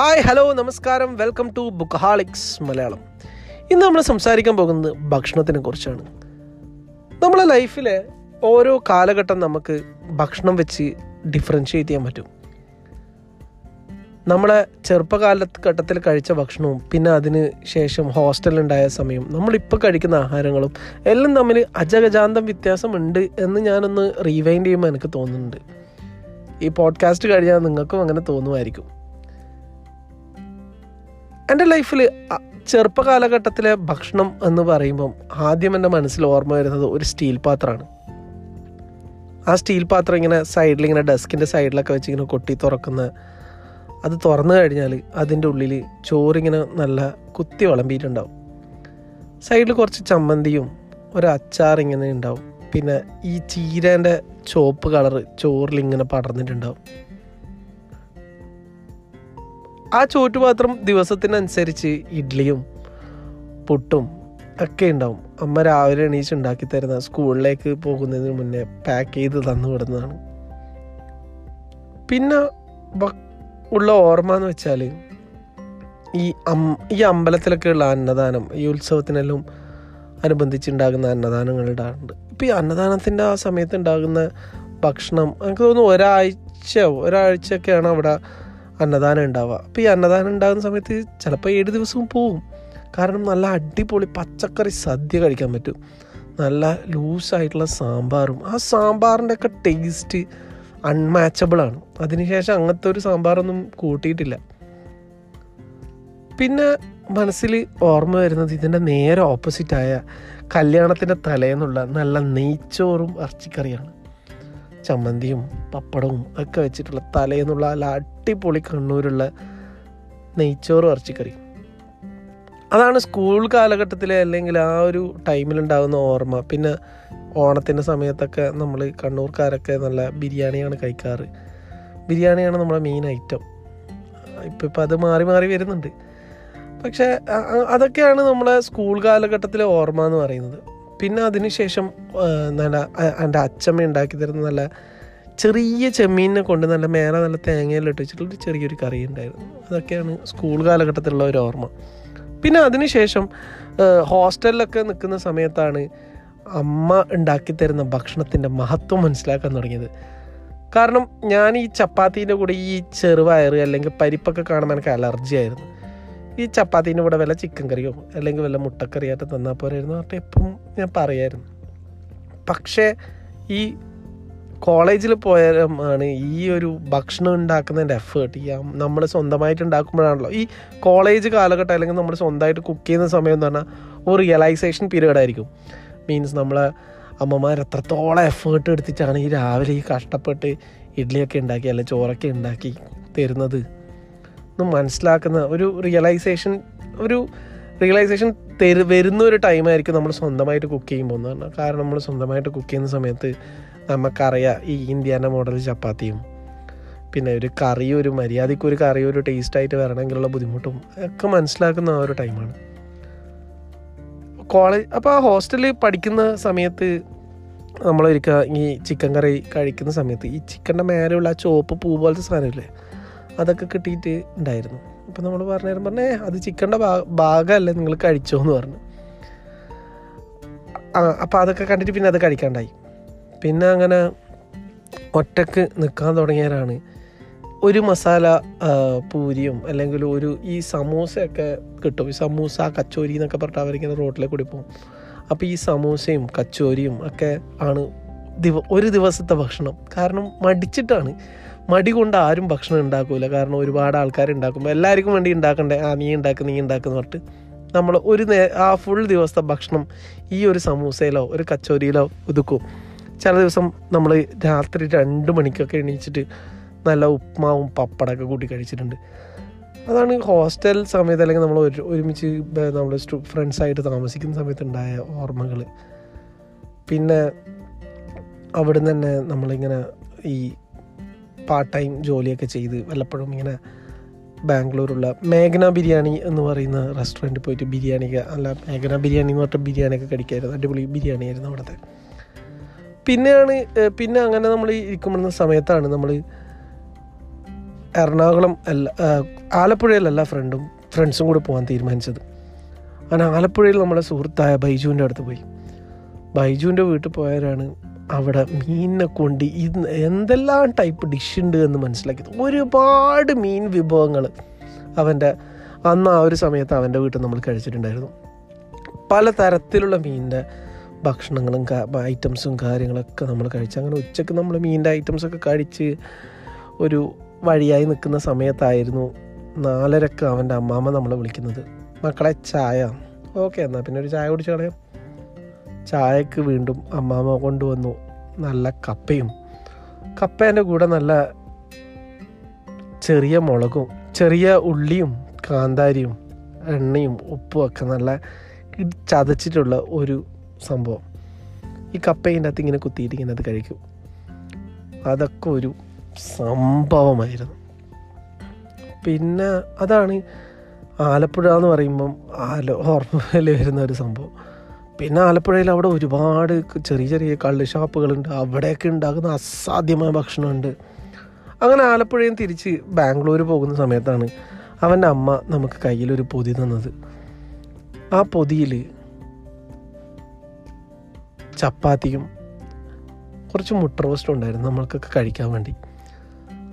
Hi hello നമസ്കാരം. Welcome to Bookaholics Malayalam. ഇന്ന് നമ്മൾ സംസാരിക്കാൻ പോകുന്നത് ഭക്ഷണത്തിനെ കുറിച്ചാണ്. നമ്മളെ ലൈഫിലെ ഓരോ കാലഘട്ടം നമുക്ക് ഭക്ഷണം വെച്ച് ഡിഫറൻഷ്യേറ്റ് ചെയ്യാൻ പറ്റും. നമ്മളെ ചെറുപ്പകാലഘട്ടത്തിൽ കഴിച്ച ഭക്ഷണവും പിന്നെ അതിന് ശേഷം ഹോസ്റ്റലിലുണ്ടായ സമയം നമ്മളിപ്പോൾ കഴിക്കുന്ന ആഹാരങ്ങളും എല്ലാം തമ്മിൽ അജഗജാന്തം വ്യത്യാസമുണ്ട് എന്ന് ഞാനൊന്ന് റീവൈൻഡ് ചെയ്യുമ്പോൾ എനിക്ക് തോന്നുന്നുണ്ട്. ഈ പോഡ്കാസ്റ്റ് കഴിഞ്ഞാൽ നിങ്ങൾക്കും അങ്ങനെ തോന്നുമായിരിക്കും. എന്റെ ലൈഫിൽ ചെറുപ്പ കാലഘട്ടത്തിലെ ഭക്ഷണം എന്ന് പറയുമ്പം ആദ്യം എന്റെ മനസ്സിൽ ഓർമ്മ വരുന്നത് ഒരു സ്റ്റീൽ പാത്രമാണ്. ആ സ്റ്റീൽ പാത്രം ഇങ്ങനെ സൈഡിൽ ഇങ്ങനെ ഡെസ്കിന്റെ സൈഡിലൊക്കെ വെച്ച് ഇങ്ങനെ കൊട്ടി തുറക്കുന്ന അത് തുറന്നു കഴിഞ്ഞാൽ അതിന്റെ ഉള്ളിൽ ചോറിങ്ങനെ നല്ല കുത്തി വിളമ്പിയിട്ടുണ്ടാവും. സൈഡിൽ കുറച്ച് ചമ്മന്തിയും ഒരു അച്ചാർ ഇങ്ങനെ ഉണ്ടാവും. പിന്നെ ഈ ചീരേന്റെ ചോപ്പ് കളറ് ചോറിൽ ഇങ്ങനെ പടർന്നിട്ടുണ്ടാവും. ആ ചോറ്റുപാത്രം ദിവസത്തിനനുസരിച്ച് ഇഡ്ഡലിയും പുട്ടും ഒക്കെ ഉണ്ടാവും. അമ്മ രാവിലെ എണീച്ച് ഉണ്ടാക്കി തരുന്ന സ്കൂളിലേക്ക് പോകുന്നതിന് മുന്നേ പാക്ക് ചെയ്ത് തന്നു വിടുന്നതാണ്. പിന്നെ ഉള്ള ഓർമ്മ എന്ന് വെച്ചാൽ ഈ അം ഈ അമ്പലത്തിലൊക്കെ ഉള്ള അന്നദാനം ഈ ഉത്സവത്തിനെല്ലാം അനുബന്ധിച്ചുണ്ടാകുന്ന അന്നദാനങ്ങളുടെ ഉണ്ട് ഇപ്പം ഈ അന്നദാനത്തിന്റെ ആ സമയത്ത് ഉണ്ടാകുന്ന ഭക്ഷണം എനിക്ക് തോന്നുന്നു ഒരാഴ്ച ഒരാഴ്ചയൊക്കെയാണ് അവിടെ അന്നദാനം ഉണ്ടാവുക. അപ്പോൾ ഈ അന്നദാനം ഉണ്ടാകുന്ന സമയത്ത് ചിലപ്പോൾ ഏഴ് ദിവസവും പോവും. കാരണം നല്ല അടിപൊളി പച്ചക്കറി സദ്യ കഴിക്കാൻ പറ്റും. നല്ല ലൂസായിട്ടുള്ള സാമ്പാറും. ആ സാമ്പാറിന്റെ ഒക്കെ ടേസ്റ്റ് അൺമാച്ചബിളാണ് അതിനുശേഷം അങ്ങനത്തെ ഒരു സാമ്പാറൊന്നും കൂട്ടിയിട്ടില്ല. പിന്നെ മനസ്സിൽ ഓർമ്മ വരുന്നത് ഇതിന്റെ നേരെ ഓപ്പോസിറ്റായ കല്യാണത്തിന്റെ തലേന്നുള്ള നല്ല നെയ്ച്ചോറും ഇറച്ചിക്കറിയാണ്. ചമ്മന്തിയും പപ്പടവും ഒക്കെ വെച്ചിട്ടുള്ള തലേന്നുള്ള നല്ല അടിപൊളി കണ്ണൂരുള്ള നെയ്ച്ചോറും ഇറച്ചിക്കറി. അതാണ് സ്കൂൾ കാലഘട്ടത്തിലെ അല്ലെങ്കിൽ ആ ഒരു ടൈമിലുണ്ടാകുന്ന ഓർമ്മ. പിന്നെ ഓണത്തിന്റെ സമയത്തൊക്കെ നമ്മൾ കണ്ണൂർക്കാരൊക്കെ നല്ല ബിരിയാണിയാണ് കഴിക്കാറ്. ബിരിയാണിയാണ് നമ്മുടെ മെയിൻ ഐറ്റം ഇപ്പം ഇപ്പം അത് മാറി മാറി വരുന്നുണ്ട്. പക്ഷേ അതൊക്കെയാണ് നമ്മളെ സ്കൂൾ കാലഘട്ടത്തിലെ ഓർമ്മ എന്ന് പറയുന്നത്. പിന്നെ അതിനുശേഷം നല്ല എന്റെ അച്ഛമ്മ ഉണ്ടാക്കി തരുന്ന നല്ല ചെറിയ ചെമ്മീനെ കൊണ്ട് നല്ല മേലെ നല്ല തേങ്ങയിൽ ഇട്ട് വെച്ചിട്ടുള്ള ചെറിയൊരു കറി ഉണ്ടായിരുന്നു. അതൊക്കെയാണ് സ്കൂൾ കാലഘട്ടത്തിലുള്ള ഒരു ഓർമ്മ. പിന്നെ അതിനുശേഷം ഹോസ്റ്റലിലൊക്കെ നിൽക്കുന്ന സമയത്താണ് അമ്മ ഉണ്ടാക്കി തരുന്ന ഭക്ഷണത്തിന്റെ മഹത്വം മനസ്സിലാക്കാൻ തുടങ്ങിയത്. കാരണം ഞാൻ ഈ ചപ്പാത്തീന്റെ കൂടെ ഈ ചെറുവയറ് അല്ലെങ്കിൽ പരിപ്പൊക്കെ കാണുമ്പോൾ എനിക്ക് അലർജി ആയിരുന്നു ഈ ചപ്പാത്തീന്റെ കൂടെ വല്ല ചിക്കൻ കറിയോ അല്ലെങ്കിൽ വല്ല മുട്ടക്കറിയായിട്ട് തന്നാൽ പോരായിരുന്നു പറഞ്ഞിട്ട് എപ്പം ഞാൻ പറയായിരുന്നു. പക്ഷേ ഈ കോളേജിൽ പോയാലാണ് ഈ ഒരു ഭക്ഷണം ഉണ്ടാക്കുന്നതിന്റെ എഫേർട്ട് ഈ നമ്മൾ സ്വന്തമായിട്ട് ഉണ്ടാക്കുമ്പോഴാണല്ലോ. ഈ കോളേജ് കാലഘട്ടം അല്ലെങ്കിൽ നമ്മൾ സ്വന്തമായിട്ട് കുക്ക് ചെയ്യുന്ന സമയം എന്ന് പറഞ്ഞാൽ ഒരു റിയലൈസേഷൻ പീരീഡ് ആയിരിക്കും. മീൻസ് നമ്മളെ അമ്മമാർ എത്രത്തോളം എഫേർട്ട് എടുത്തിട്ടാണ് ഈ രാവിലെ ഈ കഷ്ടപ്പെട്ട് ഇഡ്ഡലിയൊക്കെ ഉണ്ടാക്കി അല്ലെങ്കിൽ ചോറൊക്കെ ഉണ്ടാക്കി തരുന്നത്. എന്ന് മനസ്സിലാക്കുന്ന ഒരു റിയലൈസേഷൻ ഒരു റിയലൈസേഷൻ തരു വരുന്ന ഒരു ടൈമായിരിക്കും നമ്മൾ സ്വന്തമായിട്ട് കുക്ക് ചെയ്യുമ്പോൾ എന്ന് പറഞ്ഞാൽ. കാരണം നമ്മൾ സ്വന്തമായിട്ട് കുക്ക് ചെയ്യുന്ന സമയത്ത് നമുക്കറിയാം ഈ ഇന്ത്യാന്റെ മോഡൽ ചപ്പാത്തിയും പിന്നെ ഒരു കറി ഒരു മര്യാദയ്ക്ക് ഒരു കറി ഒരു ടേസ്റ്റായിട്ട് വരണമെങ്കിലുള്ള ബുദ്ധിമുട്ടും ഒക്കെ മനസ്സിലാക്കുന്ന ആ ഒരു ടൈമാണ് കോളേജ് അപ്പോൾ ആ ഹോസ്റ്റലിൽ പഠിക്കുന്ന സമയത്ത് നമ്മളൊരിക്കൽ ഈ ചിക്കൻ കറി കഴിക്കുന്ന സമയത്ത് ഈ ചിക്കന്റെ മേലെയുള്ള ആ ചുവപ്പ് പൂ പോലത്തെ സാധനമില്ലേ അതൊക്കെ കിട്ടിയിട്ട് ഉണ്ടായിരുന്നു. അപ്പോൾ നമ്മൾ പറഞ്ഞു പറഞ്ഞേ അത് ചിക്കന്റെ ഭാഗമല്ലേ നിങ്ങൾ കഴിച്ചോ എന്ന് പറഞ്ഞു. ആ അപ്പോൾ അതൊക്കെ കണ്ടിട്ട് പിന്നെ അത് കഴിക്കാണ്ടായി. പിന്നെ അങ്ങനെ ഒറ്റയ്ക്ക് നിൽക്കാൻ തുടങ്ങിയവരാണ്. ഒരു മസാല പൂരിയും അല്ലെങ്കിൽ ഒരു ഈ സമൂസയൊക്കെ കിട്ടും. ഈ സമൂസ കച്ചോരി എന്നൊക്കെ പറഞ്ഞിട്ട് അവരിങ്ങനെ റോട്ടിലേക്ക് കൂടി പോകും അപ്പോൾ ഈ സമൂസയും കച്ചോരിയും ഒക്കെ ആണ് ദിവ ഒരു ദിവസത്തെ ഭക്ഷണം. കാരണം മടിച്ചിട്ടാണ്. മടി കൊണ്ട് ആരും ഭക്ഷണം ഉണ്ടാക്കൂല. കാരണം ഒരുപാട് ആൾക്കാർ ഉണ്ടാക്കുമ്പോൾ എല്ലാവർക്കും വേണ്ടി ഉണ്ടാക്കണ്ടേ ആ നീ ഉണ്ടാക്കുക നീ ഉണ്ടാക്കുന്ന പറഞ്ഞിട്ട് നമ്മൾ ഒരു നേ ആ ഫുൾ ദിവസത്തെ ഭക്ഷണം ഈ ഒരു സമൂസയിലോ ഒരു കച്ചോരിയിലോ ഒതുക്കും. ചില ദിവസം നമ്മൾ രാത്രി രണ്ട് മണിക്കൊക്കെ എണീച്ചിട്ട് നല്ല ഉപ്മാവും പപ്പടമൊക്കെ കൂട്ടി കഴിച്ചിട്ടുണ്ട്. അതാണ് ഹോസ്റ്റൽ സമയത്ത് അല്ലെങ്കിൽ നമ്മൾ ഒരു ഒരുമിച്ച് നമ്മൾ ഫ്രണ്ട്സായിട്ട് താമസിക്കുന്ന സമയത്ത് ഉണ്ടായ ഓർമ്മകൾ പിന്നെ അവിടുന്ന് തന്നെ നമ്മളിങ്ങനെ ഈ പാർട്ട് ടൈം ജോലിയൊക്കെ ചെയ്ത് വല്ലപ്പോഴും ഇങ്ങനെ ബാംഗ്ലൂരുള്ള മേഘന ബിരിയാണി എന്ന് പറയുന്ന റെസ്റ്റോറന്റിൽ പോയിട്ട് ബിരിയാണി അല്ല മേഘന ബിരിയാണി എന്ന് പറഞ്ഞിട്ട് ബിരിയാണിയൊക്കെ കഴിക്കായിരുന്നു. അടിപൊളി ബിരിയാണി ആയിരുന്നു അവിടുത്തെ. പിന്നെയാണ് പിന്നെ അങ്ങനെ നമ്മൾ ഇരിക്കുമ്പോഴുന്ന സമയത്താണ് നമ്മൾ എറണാകുളം അല്ല ആലപ്പുഴയിലല്ല ഫ്രണ്ടും ഫ്രണ്ട്സും കൂടെ പോകാൻ തീരുമാനിച്ചത്. അങ്ങനെ ആലപ്പുഴയിൽ നമ്മളെ സുഹൃത്തായ ബൈജുവിന്റെ അടുത്ത് പോയി. ബൈജുവിന്റെ വീട്ടിൽ പോയവരാണ് അവിടെ മീനിനെ കൊണ്ട് ഇന്ന് എന്തെല്ലാം ടൈപ്പ് ഡിഷ് ഉണ്ട് എന്ന് മനസ്സിലാക്കി ഒരുപാട് മീൻ വിഭവങ്ങൾ അവന്റെ അന്ന് ആ ഒരു സമയത്ത് അവന്റെ വീട്ടിൽ നമ്മൾ കഴിച്ചിട്ടുണ്ടായിരുന്നു. പല തരത്തിലുള്ള മീനിന്റെ ഭക്ഷണങ്ങളും ഐറ്റംസും കാര്യങ്ങളൊക്കെ നമ്മൾ കഴിച്ച്. അങ്ങനെ ഉച്ചയ്ക്ക് നമ്മൾ മീനിന്റെ ഐറ്റംസൊക്കെ കഴിച്ച് ഒരു വഴിയായി നിൽക്കുന്ന സമയത്തായിരുന്നു നാലരക്ക് അവന്റെ അമ്മാമ്മ നമ്മളെ വിളിക്കുന്നത്. മക്കളെ ചായ. ഓക്കെ എന്നാൽ പിന്നെ ഒരു ചായ കുടിച്ച് കളയാം. ചായക്ക് വീണ്ടും അമ്മാമ്മ കൊണ്ടുവന്നു. നല്ല കപ്പയും. കപ്പേന്റെ കൂടെ നല്ല ചെറിയ മുളകും ചെറിയ ഉള്ളിയും കാന്താരിയും എണ്ണയും ഉപ്പും ഒക്കെ നല്ല ചതച്ചിട്ടുള്ള ഒരു സംഭവം. ഈ കപ്പയിന്റെ അകത്ത് ഇങ്ങനെ കുത്തിയിട്ട് ഇങ്ങനെ അത് കഴിക്കും. അതൊക്കെ ഒരു സംഭവമായിരുന്നു. പിന്നെ അതാണ് ആലപ്പുഴ എന്ന് പറയുമ്പം ആലോ ഓർമ്മയിൽ വരുന്ന ഒരു സംഭവം. പിന്നെ ആലപ്പുഴയിൽ അവിടെ ഒരുപാട് ചെറിയ ചെറിയ കള്ള് ഷാപ്പുകളുണ്ട്. അവിടെയൊക്കെ ഉണ്ടാകുന്ന അസാധ്യമായ ഭക്ഷണമുണ്ട്. അങ്ങനെ ആലപ്പുഴയും തിരിച്ച് ബാംഗ്ലൂർ പോകുന്ന സമയത്താണ് അവന്റെ അമ്മ നമുക്ക് കയ്യിലൊരു പൊതി തന്നത്. ആ പൊതിയിൽ ചപ്പാത്തിയും കുറച്ച് മുട്ട റോസ്റ്റും ഉണ്ടായിരുന്നു നമ്മൾക്കൊക്കെ കഴിക്കാൻ വേണ്ടി.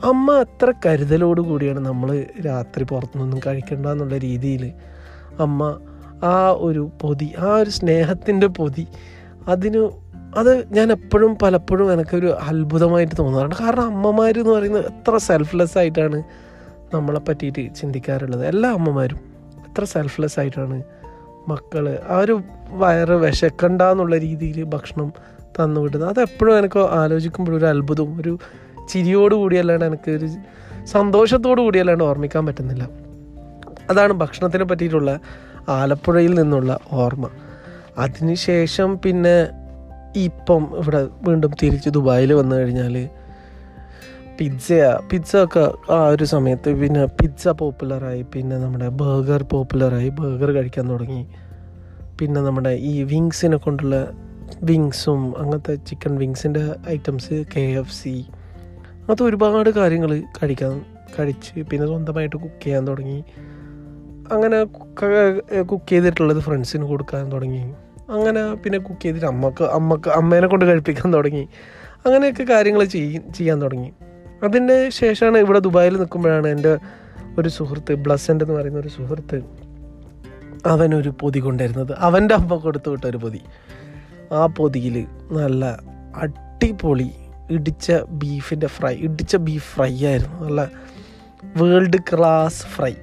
അമ്മ അത്ര കരുതലോട് കൂടിയാണ് നമ്മൾ രാത്രി പുറത്തുനിന്നൊന്നും കഴിക്കണ്ട എന്നുള്ള രീതിയിൽ അമ്മ ആ ഒരു പൊതി ആ ഒരു സ്നേഹത്തിന്റെ പൊതി അതിന് അത് ഞാൻ എപ്പോഴും പലപ്പോഴും എനിക്കൊരു അത്ഭുതമായിട്ട് തോന്നാറുണ്ട്. കാരണം അമ്മമാർ എന്ന് പറയുന്നത് എത്ര സെൽഫ്ലെസ് ആയിട്ടാണ് നമ്മളെ പറ്റിയിട്ട് ചിന്തിക്കാറുള്ളത്. എല്ലാ അമ്മമാരും എത്ര സെൽഫ്ലെസ് ആയിട്ടാണ് മക്കൾ ആ ഒരു വയറ് വിശക്കണ്ട എന്നുള്ള രീതിയിൽ ഭക്ഷണം തന്നു വിടുന്നത്. അതെപ്പോഴും എനിക്ക് ആലോചിക്കുമ്പോൾ ഒരു അത്ഭുതവും ഒരു ചിരിയോട് കൂടിയല്ലാണ്ട് എനിക്ക് ഒരു സന്തോഷത്തോടു കൂടിയല്ലാണ്ട് ഓർമ്മിക്കാൻ പറ്റുന്നില്ല. അതാണ് ഭക്ഷണത്തിനെ പറ്റിയിട്ടുള്ള ആലപ്പുഴയിൽ നിന്നുള്ള ഓർമ്മ. അതിനുശേഷം പിന്നെ ഇപ്പം ഇവിടെ വീണ്ടും തിരിച്ച് ദുബായിൽ വന്നു കഴിഞ്ഞാൽ പിസ്സയാ പിസ്സ ഒക്കെ ആ ഒരു സമയത്ത് പിന്നെ പിസ്സ പോപ്പുലറായി പിന്നെ നമ്മുടെ ബർഗർ പോപ്പുലറായി ബർഗർ കഴിക്കാൻ തുടങ്ങി. പിന്നെ നമ്മുടെ ഈ വിങ്സിനെ കൊണ്ടുള്ള വിങ്സും അങ്ങനത്തെ ചിക്കൻ വിങ്സിന്റെ ഐറ്റംസ് കെ എഫ് സി. അങ്ങനത്തെ ഒരുപാട് കാര്യങ്ങൾ കഴിക്കാൻ കഴിച്ച് പിന്നെ സ്വന്തമായിട്ട് കുക്ക് ചെയ്യാൻ തുടങ്ങി. അങ്ങനെ കുക്ക് ചെയ്തിട്ടുള്ളത് ഫ്രണ്ട്സിന് കൊടുക്കാൻ തുടങ്ങി. അങ്ങനെ പിന്നെ കുക്ക് ചെയ്തിട്ട് അമ്മയ്ക്ക് അമ്മയ്ക്ക് അമ്മേനെ കൊണ്ട് കഴിപ്പിക്കാൻ തുടങ്ങി. അങ്ങനെയൊക്കെ കാര്യങ്ങൾ ചെയ്യും ചെയ്യാൻ തുടങ്ങി. അതിന്റെ ശേഷമാണ് ഇവിടെ ദുബായിൽ നിൽക്കുമ്പോഴാണ് എന്റെ ഒരു സുഹൃത്ത് ബ്ലസന്റ് എന്ന് പറയുന്ന ഒരു സുഹൃത്ത് അവനൊരു പൊതി കൊണ്ടുവരുന്നത്. അവന്റെ അമ്മ കൊടുത്തു വിട്ട ഒരു പൊതി. ആ പൊതിയിൽ നല്ല അടിപൊളി ഇടിച്ച ബീഫിന്റെ ഫ്രൈ ഇടിച്ച ബീഫ് ഫ്രൈ ആയിരുന്നു. നല്ല വേൾഡ് ക്ലാസ് ഫ്രൈ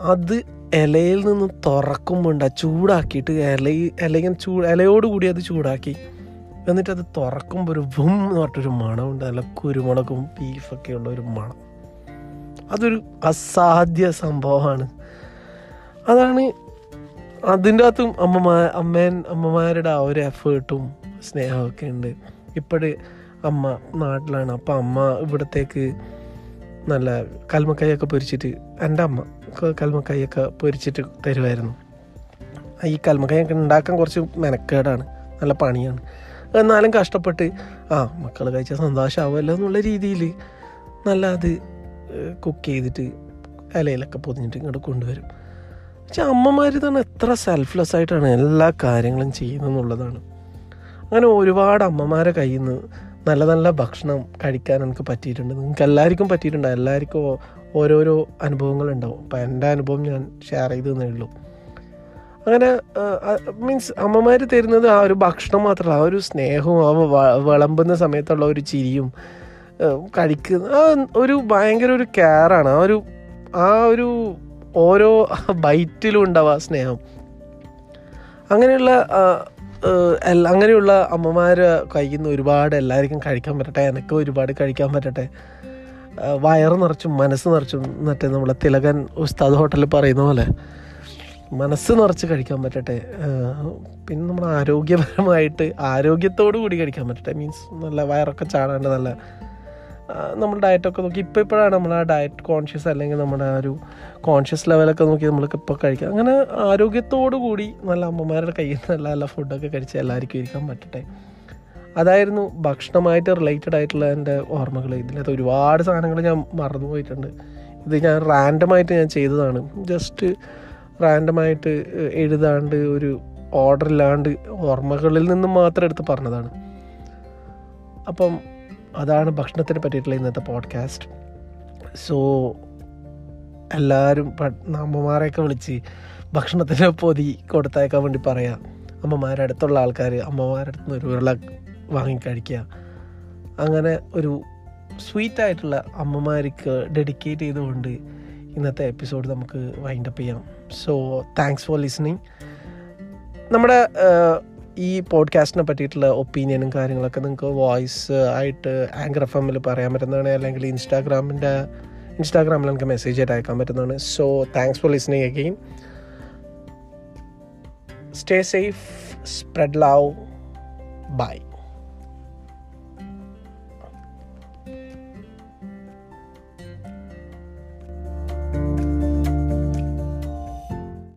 അത് ഇലയിൽ നിന്ന് തുറക്കുമ്പോണ്ട ചൂടാക്കിയിട്ട് ഇല ഇലയും ചൂട് ഇലയോട് കൂടി അത് ചൂടാക്കി. എന്നിട്ട് അത് തുറക്കുമ്പോൾ ഒരു വും എന്ന് പറഞ്ഞിട്ടൊരു മണമുണ്ട്. നല്ല കുരുമുളകും ബീഫൊക്കെ ഉള്ള ഒരു മണം. അതൊരു അസാധ്യ സംഭവമാണ്. അതാണ് അതിന്റെ അകത്തും അമ്മമാ അമ്മേൻ അമ്മമാരുടെ ആ ഒരു എഫേർട്ടും സ്നേഹമൊക്കെ ഉണ്ട്. ഇപ്പോഴ് അമ്മ നാട്ടിലാണ്. അപ്പം അമ്മ ഇവിടത്തേക്ക് നല്ല കൽമക്കായൊക്കെ പൊരിച്ചിട്ട് എന്റെ അമ്മ കൽമക്കായൊക്കെ പൊരിച്ചിട്ട് തരുമായിരുന്നു ഈ കൽമക്കായൊക്കെ ഉണ്ടാക്കാൻ കുറച്ച് മെനക്കേടാണ് നല്ല പണിയാണ്. എന്നാലും കഷ്ടപ്പെട്ട് ആ മക്കൾ കഴിച്ച സന്തോഷമാവുമല്ലോ എന്നുള്ള രീതിയിൽ നല്ല അത് കുക്ക് ചെയ്തിട്ട് ഇലയിലൊക്കെ പൊതിഞ്ഞിട്ട് ഇങ്ങോട്ട് കൊണ്ടുവരും. പക്ഷെ അമ്മമാർ തന്നെ എത്ര സെൽഫ്ലെസ് ആയിട്ടാണ് എല്ലാ കാര്യങ്ങളും ചെയ്യുന്നതെന്നുള്ളതാണ്. അങ്ങനെ ഒരുപാട് അമ്മമാരെ കയ്യിൽ നിന്ന് നല്ല നല്ല ഭക്ഷണം കഴിക്കാൻ എനിക്ക് പറ്റിയിട്ടുണ്ട്. നിങ്ങൾക്ക് എല്ലാവർക്കും പറ്റിയിട്ടുണ്ട്. എല്ലാവർക്കും ഓരോരോ അനുഭവങ്ങളുണ്ടാവും. അപ്പം എന്റെ അനുഭവം ഞാൻ ഷെയർ ചെയ്തതേ ഉള്ളൂ. അങ്ങനെ മീൻസ് അമ്മമാർ തരുന്നത് ആ ഒരു ഭക്ഷണം മാത്രമല്ല. ആ ഒരു സ്നേഹവും ആ വിളമ്പുന്ന സമയത്തുള്ള ഒരു ചിരിയും കഴിക്കുന്ന ആ ഒരു ഭയങ്കര ഒരു കെയറാണ് ആ ഒരു ആ ഒരു ഓരോ ബൈറ്റിലും ഉണ്ടാവുക സ്നേഹം. അങ്ങനെയുള്ള അങ്ങനെയുള്ള അമ്മമാർ കഴിക്കുന്ന ഒരുപാട് എല്ലാവർക്കും കഴിക്കാൻ പറ്റട്ടെ എനിക്ക് ഒരുപാട് കഴിക്കാൻ പറ്റട്ടെ. വയറ് നിറച്ചും മനസ്സ് നിറച്ചും മറ്റേ നമ്മളെ തിലകൻ ഉസ്താദ് ഹോട്ടലിൽ പറയുന്ന പോലെ മനസ്സ് നിറച്ച് കഴിക്കാൻ പറ്റട്ടെ. പിന്നെ നമ്മൾ ആരോഗ്യപരമായിട്ട് ആരോഗ്യത്തോടു കൂടി കഴിക്കാൻ പറ്റട്ടെ. മീൻസ് നല്ല വയറൊക്കെ ചാടാണ്ട് നല്ല നമ്മൾ ഡയറ്റൊക്കെ നോക്കി. ഇപ്പോൾ ഇപ്പോഴാണ് നമ്മൾ ആ ഡയറ്റ് കോൺഷ്യസ് അല്ലെങ്കിൽ നമ്മുടെ ആ ഒരു കോൺഷ്യസ് ലെവലൊക്കെ നോക്കി നമ്മൾക്ക് ഇപ്പോൾ കഴിക്കുക അങ്ങനെ ആരോഗ്യത്തോടു കൂടി നല്ല അമ്മമാരുടെ കയ്യിൽ നിന്ന് നല്ല നല്ല ഫുഡൊക്കെ കഴിച്ച് എല്ലാവർക്കും ഇരിക്കാൻ പറ്റട്ടെ. അതായിരുന്നു ഭക്ഷണമായിട്ട് റിലേറ്റഡ് ആയിട്ടുള്ള എന്റെ ഓർമ്മകൾ ഇതിനകത്ത് ഒരുപാട് സാധനങ്ങൾ ഞാൻ മറന്നു പോയിട്ടുണ്ട്. ഇത് ഞാൻ റാൻഡമായിട്ട് ഞാൻ ചെയ്തതാണ്. ജസ്റ്റ് റാൻഡമായിട്ട് എഴുതാണ്ട് ഒരു ഓർഡർ ഇല്ലാണ്ട് ഓർമ്മകളിൽ നിന്നും മാത്രം എടുത്ത് പറഞ്ഞതാണ്. അപ്പം അതാണ് ഭക്ഷണത്തിനെ പറ്റിയിട്ടുള്ള ഇന്നത്തെ പോഡ്കാസ്റ്റ് സോ എല്ലാവരും അമ്മമാരെയൊക്കെ വിളിച്ച് ഭക്ഷണത്തിന് പൊതി കൊടുത്തയക്കാൻ വേണ്ടി പറയാം. അമ്മമാരുടെ അടുത്തുള്ള ആൾക്കാർ അമ്മമാരുടെ അടുത്ത് ഒരു ഉരുള വാങ്ങിക്കഴിക്കുക അങ്ങനെ ഒരു സ്വീറ്റ് ആയിട്ടുള്ള അമ്മമാർക്ക് ഡെഡിക്കേറ്റ് ചെയ്തുകൊണ്ട് ഇന്നത്തെ എപ്പിസോഡ് നമുക്ക് വൈൻഡപ്പ് ചെയ്യാം. സോ താങ്ക്സ് ഫോർ ലിസണിങ് നമ്മുടെ ഈ പോഡ്കാസ്റ്റിനെ പറ്റിയിട്ടുള്ള ഒപ്പീനിയനും കാര്യങ്ങളൊക്കെ നിങ്ങൾക്ക് വോയിസ് ആയിട്ട് ആങ്കർ എഫ് എമ്മിൽ പറയാൻ പറ്റുന്നതാണ്. അല്ലെങ്കിൽ ഇൻസ്റ്റാഗ്രാമിന്റെ ഇൻസ്റ്റാഗ്രാമിൽ നിങ്ങൾക്ക് മെസ്സേജ് ആയിട്ട് അയക്കാൻ പറ്റുന്നതാണ്. So thanks for listening again stay safe spread love bye